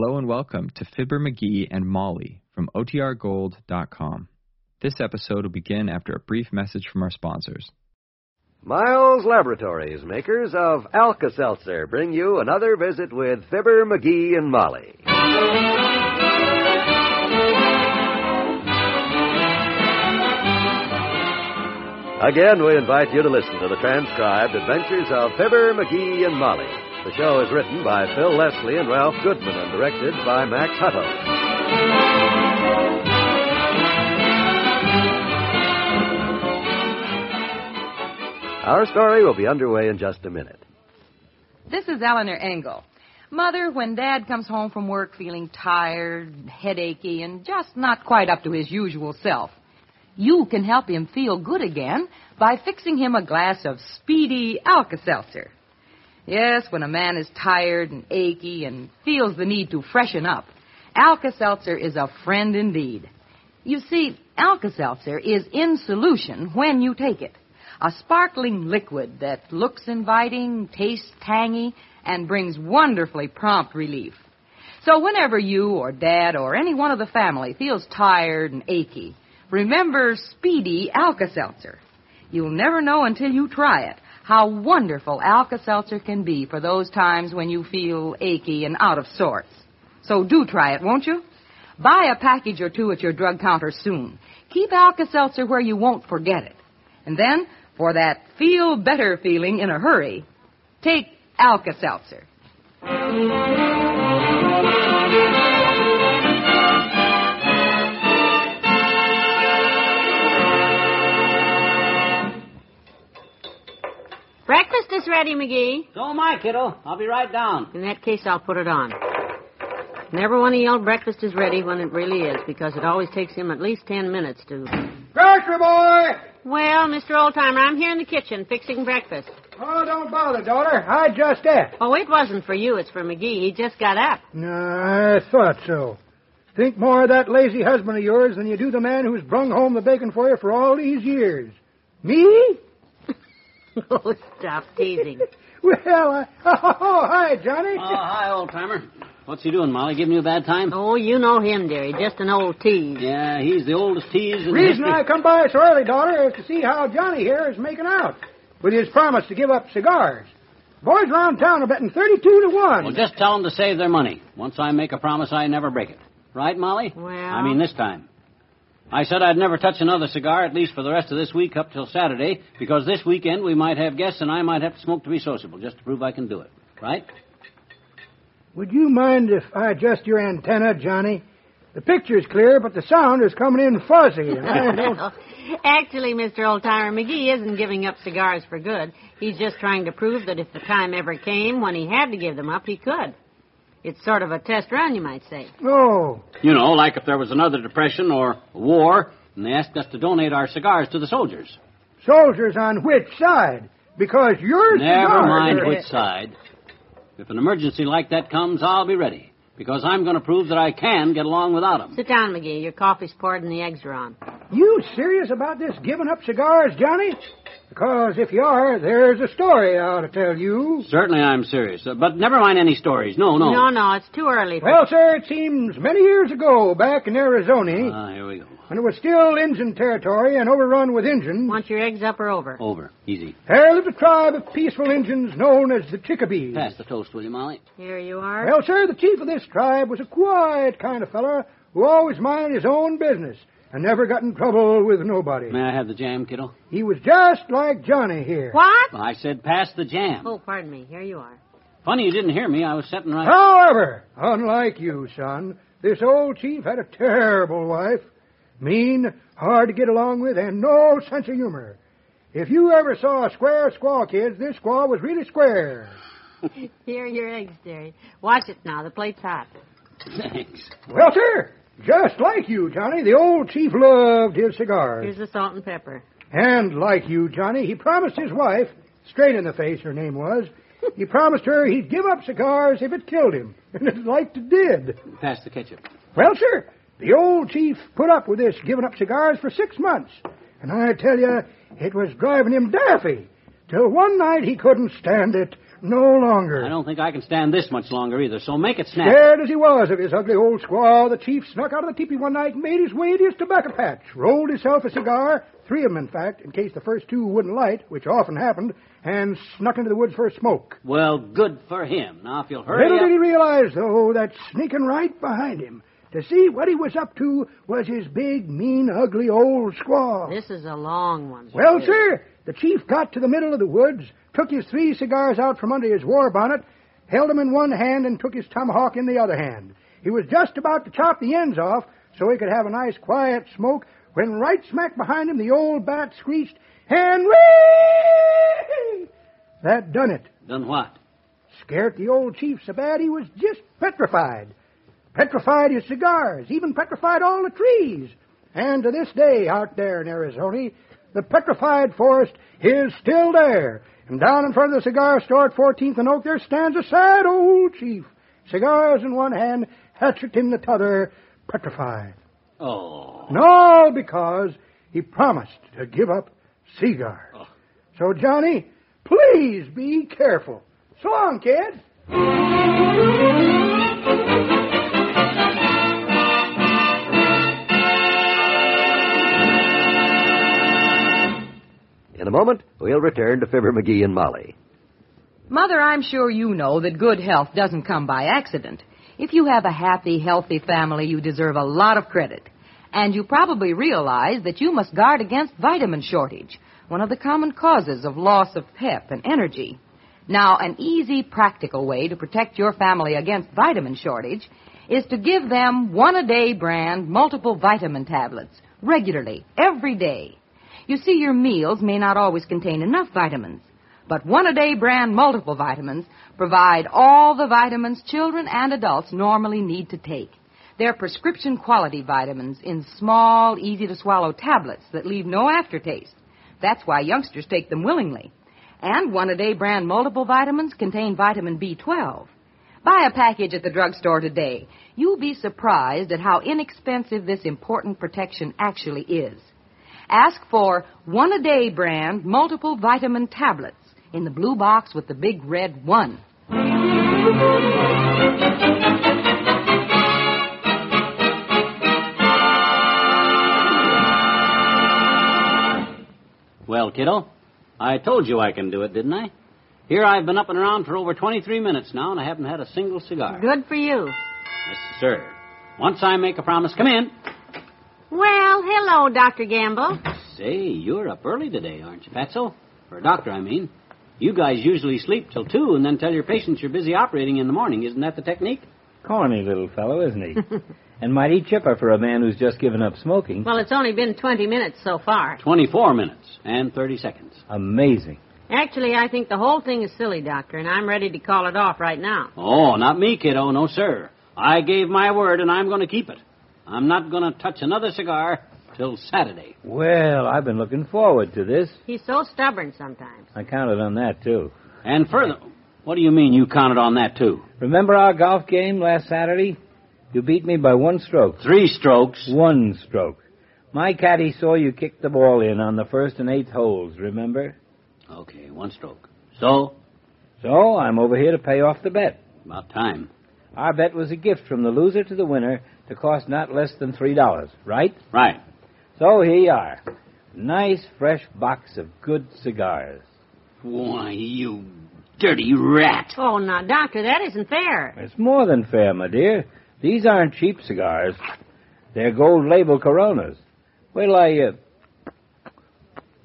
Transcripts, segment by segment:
Hello and welcome to Fibber McGee and Molly from OTRGold.com. This episode will begin after a brief message from our sponsors. Miles Laboratories, makers of Alka Seltzer, bring you another visit with Fibber, McGee, and Molly. Again, we invite you to listen to the transcribed adventures of Fibber, McGee, and Molly. The show is written by Phil Leslie and Ralph Goodman and directed by Max Hutto. Our story will be underway in just a minute. This is Eleanor Engel. Mother, when Dad comes home from work feeling tired, headachy, and just not quite up to his usual self, you can help him feel good again by fixing him a glass of speedy Alka-Seltzer. Yes, when a man is tired and achy and feels the need to freshen up, Alka-Seltzer is a friend indeed. You see, Alka-Seltzer is in solution when you take it. A sparkling liquid that looks inviting, tastes tangy, and brings wonderfully prompt relief. So whenever you or Dad or any one of the family feels tired and achy, remember Speedy Alka-Seltzer. You'll never know until you try it how wonderful Alka-Seltzer can be for those times when you feel achy and out of sorts. So do try it, won't you? Buy a package or two at your drug counter soon. Keep Alka-Seltzer where you won't forget it. And then, for that feel better feeling in a hurry, take Alka-Seltzer. Breakfast is ready, McGee. So am I, kiddo. I'll be right down. In that case, I'll put it on. Never want to yell breakfast is ready when it really is, because it always takes him at least ten minutes to. Grocery boy! Well, Mr. Oldtimer, I'm here in the kitchen fixing breakfast. Oh, don't bother, daughter. I just ate. Oh, it wasn't for you, it's for McGee. He just got up. No, I thought so. Think more of that lazy husband of yours than you do the man who's brung home the bacon for you for all these years. Me? Oh, stop teasing. Well, I... oh, hi, Johnny. Oh, hi, old timer. What's he doing, Molly? Giving you a bad time? Oh, you know him, dearie. Just an old tease. Yeah, he's the oldest tease in the. The Reason history. I come by so early, daughter, is to see how Johnny here is making out with his promise to give up cigars. Boys around town are betting 32 to 1. Well, just tell them to save their money. Once I make a promise, I never break it. Right, Molly? Well- I mean, this time. I said I'd never touch another cigar, at least for the rest of this week up till Saturday, because this weekend we might have guests and I might have to smoke to be sociable, just to prove I can do it. Right? Would you mind if I adjust your antenna, Johnny? The picture's clear, but the sound is coming in fuzzy. and I don't- Actually, Mr. Oldtimer, McGee isn't giving up cigars for good. He's just trying to prove that if the time ever came when he had to give them up, he could. It's sort of a test run, you might say. oh, You know, like if there was another depression or a war, and they asked us to donate our cigars to the soldiers. soldiers on which side? Because your Never cigars mind are- which side. If an emergency like that comes, I'll be ready. Because I'm going to prove that I can get along without them. Sit down, McGee. Your coffee's poured and the eggs are on. You serious about this giving up cigars, Johnny? Because if you are, there's a story I ought to tell you. Certainly I'm serious. Uh, but never mind any stories. No, no. No, no, it's too early. For... Well, sir, it seems many years ago, back in Arizona, Ah, here we go. when it was still Injun territory and overrun with Injuns, Want your eggs up or over? Over. Easy. there lived a tribe of peaceful Injuns known as the Chickabees. Pass the toast, will you, Molly? Here you are. Well, sir, the chief of this tribe was a quiet kind of fella who always minded his own business and never got in trouble with nobody. May I have the jam, kiddo? He was just like Johnny here. what? I said pass the jam. Oh, pardon me. Here you are. Funny you didn't hear me. I was sitting right. However, unlike you, son, this old chief had a terrible wife. Mean, hard to get along with, and no sense of humor. If you ever saw a square squaw, kids, this squaw was really square. Here are your eggs, dearie. Watch it now. The plate's hot. Thanks. Well, sir, just like you, Johnny, the old chief loved his cigars. Here's the salt and pepper. And like you, Johnny, he promised his wife, straight in the face her name was, he promised her he'd give up cigars if it killed him. And it like it did. Pass the ketchup. Well, sir, the old chief put up with this giving up cigars for six months. And I tell you, it was driving him daffy. Till one night he couldn't stand it. No longer. I don't think I can stand this much longer either, so make it snap. Scared as he was of his ugly old squaw, the chief snuck out of the teepee one night and made his way to his tobacco patch, rolled himself a cigar, three of them, in fact, in case the first two wouldn't light, which often happened, and snuck into the woods for a smoke. Well, good for him. Now, if you'll hurry Little up... did he realize, though, that sneaking right behind him to see what he was up to was his big, mean, ugly old squaw. This is a long one. Well, sir, the chief got to the middle of the woods, took his three cigars out from under his war bonnet, held them in one hand, and took his tomahawk in the other hand. He was just about to chop the ends off so he could have a nice quiet smoke when right smack behind him the old bat screeched, Henry! That done it. Done what? Scared the old chief so bad he was just petrified. Petrified his cigars, even petrified all the trees. And to this day, out there in Arizona, the petrified forest is still there. And down in front of the cigar store at 14th and Oak, there stands a sad old chief. Cigars in one hand, hatchet in the t'other, petrified. Oh. And all because he promised to give up cigars. So, Johnny, please be careful. So long, kid. In a moment, we'll return to Fibber McGee and Molly. Mother, I'm sure you know that good health doesn't come by accident. If you have a happy, healthy family, you deserve a lot of credit. And you probably realize that you must guard against vitamin shortage, one of the common causes of loss of pep and energy. Now, an easy, practical way to protect your family against vitamin shortage is to give them one a day brand multiple vitamin tablets regularly, every day. You see, your meals may not always contain enough vitamins, but one a day brand multiple vitamins provide all the vitamins children and adults normally need to take. They're prescription quality vitamins in small, easy to swallow tablets that leave no aftertaste. That's why youngsters take them willingly. And one a day brand multiple vitamins contain vitamin B12. Buy a package at the drugstore today. You'll be surprised at how inexpensive this important protection actually is. Ask for one a day brand multiple vitamin tablets in the blue box with the big red one. Well, kiddo, I told you I can do it, didn't I? Here I've been up and around for over 23 minutes now, and I haven't had a single cigar. Good for you. Yes, sir. Once I make a promise, come in. Well, hello, Dr. Gamble. Say, you're up early today, aren't you, Fatso? For a doctor, I mean. You guys usually sleep till 2 and then tell your patients you're busy operating in the morning. Isn't that the technique? Corny little fellow, isn't he? and mighty chipper for a man who's just given up smoking. Well, it's only been 20 minutes so far. 24 minutes and 30 seconds. Amazing. Actually, I think the whole thing is silly, Doctor, and I'm ready to call it off right now. Oh, not me, kiddo. No, sir. I gave my word, and I'm going to keep it. I'm not going to touch another cigar till Saturday. Well, I've been looking forward to this. He's so stubborn sometimes. I counted on that, too. And further, what do you mean you counted on that, too? Remember our golf game last Saturday? You beat me by one stroke. Three strokes. One stroke. My caddy saw you kick the ball in on the first and eighth holes, remember? Okay, one stroke. So, So I'm over here to pay off the bet. about time. Our bet was a gift from the loser to the winner to cost not less than three dollars, right? Right. So here you are. Nice fresh box of good cigars. Why, you dirty rat. Oh, now, Doctor, that isn't fair. It's more than fair, my dear. These aren't cheap cigars. They're gold label Coronas. Wait till I uh,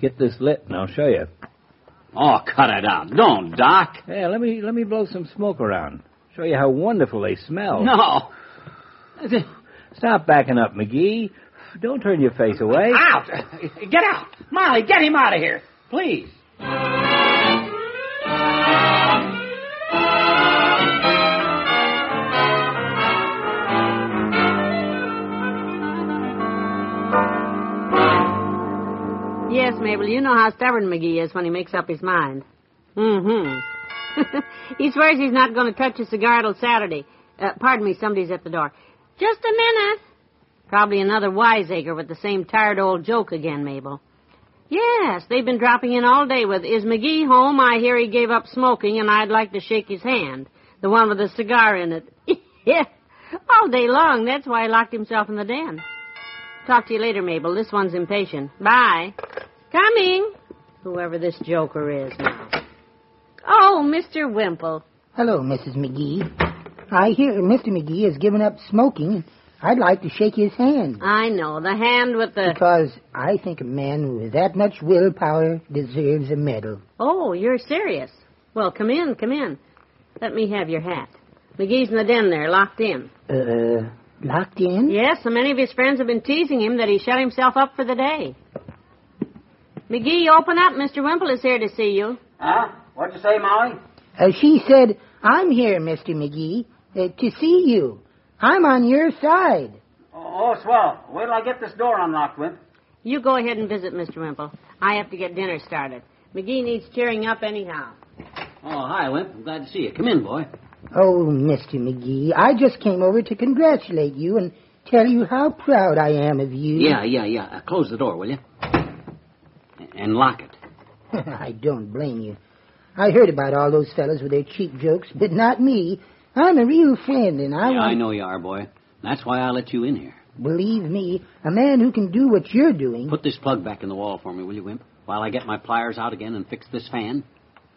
get this lit and I'll show you. Oh, cut it out. Don't, Doc. Yeah, let me let me blow some smoke around. Show you how wonderful they smell. No. Stop backing up, McGee. Don't turn your face away. Out! Get out! Molly, get him out of here. Please. Yes, Mabel, you know how stubborn McGee is when he makes up his mind. Mm-hmm. he swears he's not going to touch a cigar till Saturday. Uh, pardon me, somebody's at the door. Just a minute. Probably another wiseacre with the same tired old joke again, Mabel. Yes, they've been dropping in all day with, is McGee home? I hear he gave up smoking and I'd like to shake his hand. The one with the cigar in it. yeah, all day long. That's why he locked himself in the den. Talk to you later, Mabel. This one's impatient. Bye. Coming. Whoever this joker is now. Oh, Mr. Wimple. Hello, Mrs. McGee. I hear Mr. McGee has given up smoking. I'd like to shake his hand. I know. The hand with the. Because I think a man with that much willpower deserves a medal. Oh, you're serious. Well, come in, come in. Let me have your hat. McGee's in the den there, locked in. Uh, locked in? Yes, and many of his friends have been teasing him that he shut himself up for the day. McGee, open up. Mr. Wimple is here to see you. Huh? What'd you say, Molly? Uh, she said, I'm here, Mr. McGee, uh, to see you. I'm on your side. Oh, oh, swell. Wait till I get this door unlocked, Wimp. You go ahead and visit Mr. Wimple. I have to get dinner started. McGee needs cheering up anyhow. Oh, hi, Wimp. I'm glad to see you. Come in, boy. Oh, Mr. McGee, I just came over to congratulate you and tell you how proud I am of you. Yeah, yeah, yeah. Uh, close the door, will you? And lock it. I don't blame you. I heard about all those fellows with their cheap jokes, but not me. I'm a real friend, and I yeah, want... I know you are, boy. That's why I let you in here. Believe me, a man who can do what you're doing... Put this plug back in the wall for me, will you, Wimp? While I get my pliers out again and fix this fan.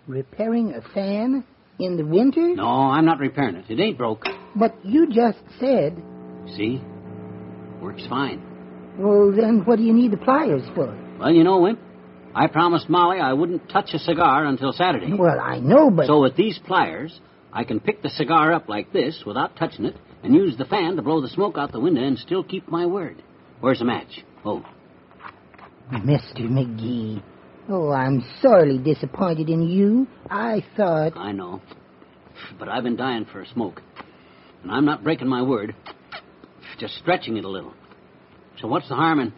Repairing a fan in the winter? No, I'm not repairing it. It ain't broke. But you just said... See? Works fine. Well, then what do you need the pliers for? Well, you know, Wimp, I promised Molly I wouldn't touch a cigar until Saturday. Well, I know, but... So with these pliers, I can pick the cigar up like this without touching it and use the fan to blow the smoke out the window and still keep my word. Where's the match? Oh. Mr. McGee. Oh, I'm sorely disappointed in you. I thought... I know. But I've been dying for a smoke. And I'm not breaking my word. Just stretching it a little. So what's the harm in...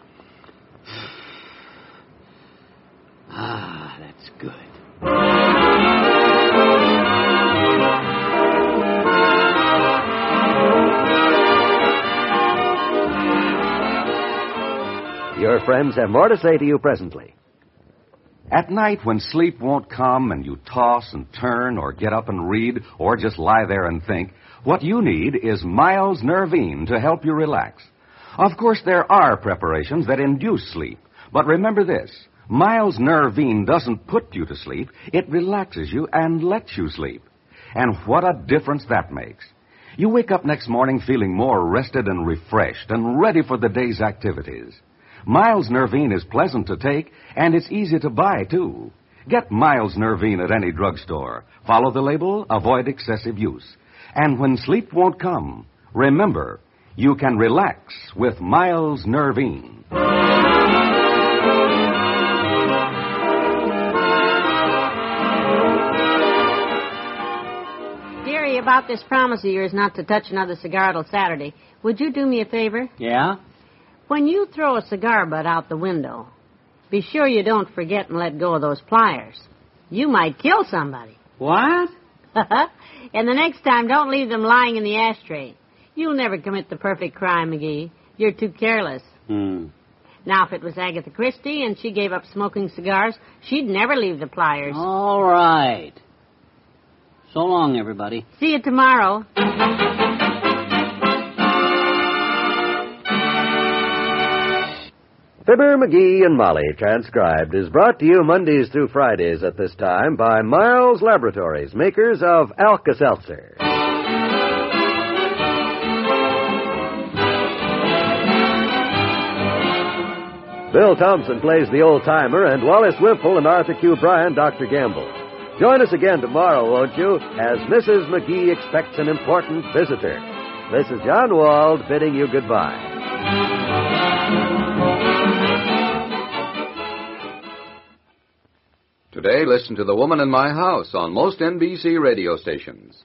Your friends have more to say to you presently. At night, when sleep won't come and you toss and turn or get up and read or just lie there and think, what you need is Miles Nervine to help you relax. Of course, there are preparations that induce sleep, but remember this. Miles Nervine doesn't put you to sleep, it relaxes you and lets you sleep. And what a difference that makes. You wake up next morning feeling more rested and refreshed and ready for the day's activities. Miles Nervine is pleasant to take, and it's easy to buy, too. Get Miles Nervine at any drugstore. Follow the label, avoid excessive use. And when sleep won't come, remember, you can relax with Miles Nervine. Dearie, about this promise of yours not to touch another cigar till Saturday, would you do me a favor? Yeah? When you throw a cigar butt out the window, be sure you don't forget and let go of those pliers. You might kill somebody. What? and the next time, don't leave them lying in the ashtray. You'll never commit the perfect crime, McGee. You're too careless. Hmm. Now, if it was Agatha Christie and she gave up smoking cigars, she'd never leave the pliers. All right. So long, everybody. See you tomorrow. Fibber, McGee, and Molly, transcribed, is brought to you Mondays through Fridays at this time by Miles Laboratories, makers of Alka Seltzer. Bill Thompson plays the old timer, and Wallace Wimple and Arthur Q. Bryan, Dr. Gamble. Join us again tomorrow, won't you, as Mrs. McGee expects an important visitor. This is John Wald bidding you goodbye. Today, listen to The Woman in My House on most NBC radio stations.